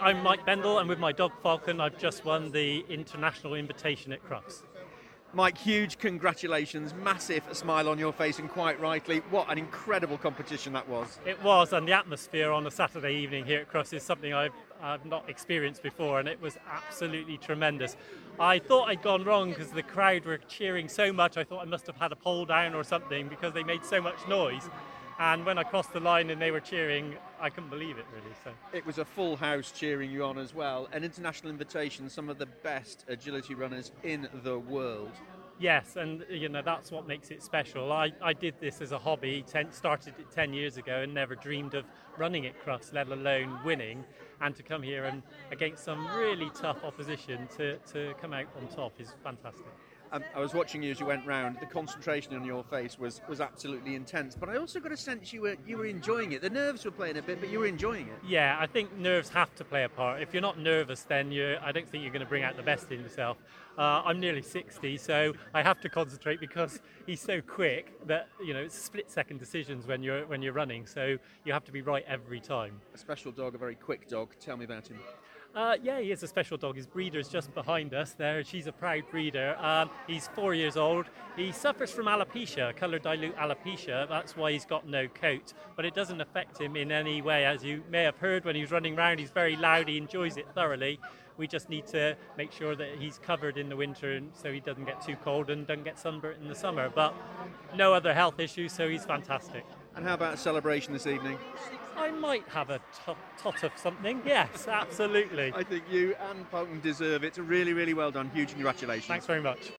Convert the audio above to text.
I'm Mike Bendell, and with my dog Falcon, I've just won the International Invitation at Crufts. Mike, huge congratulations, massive smile on your face, and quite rightly, what an incredible competition that was. It was, and the atmosphere on a Saturday evening here at Crufts is something I've, I've not experienced before, and it was absolutely tremendous. I thought I'd gone wrong because the crowd were cheering so much, I thought I must have had a pole down or something because they made so much noise. And when I crossed the line and they were cheering, I couldn't believe it really. So it was a full house cheering you on as well. An international invitation, some of the best agility runners in the world. Yes, and you know that's what makes it special. I, I did this as a hobby, ten, started it 10 years ago and never dreamed of running at Crufts, let alone winning. And to come here and against some really tough opposition to, to come out on top is fantastic. Um, I was watching you as you went round. The concentration on your face was, was absolutely intense. But I also got a sense you were you were enjoying it. The nerves were playing a bit, but you were enjoying it. Yeah, I think nerves have to play a part. If you're not nervous, then you I don't think you're going to bring out the best in yourself. Uh, I'm nearly 60, so I have to concentrate because he's so quick that you know it's split-second decisions when you're when you're running. So you have to be right every time. A special dog, a very quick dog. Tell me about him. Uh, yeah, he is a special dog. His breeder is just behind us there. She's a proud breeder. Um, he's four years old. He suffers from alopecia, colour dilute alopecia. That's why he's got no coat. But it doesn't affect him in any way. As you may have heard when he was running around, he's very loud. He enjoys it thoroughly. We just need to make sure that he's covered in the winter so he doesn't get too cold and doesn't get sunburnt in the summer. But no other health issues, so he's fantastic. And how about a celebration this evening? I might have a tot of something. Yes, absolutely. I think you and Falcon deserve it. It's really, really well done. Huge congratulations. Thanks very much.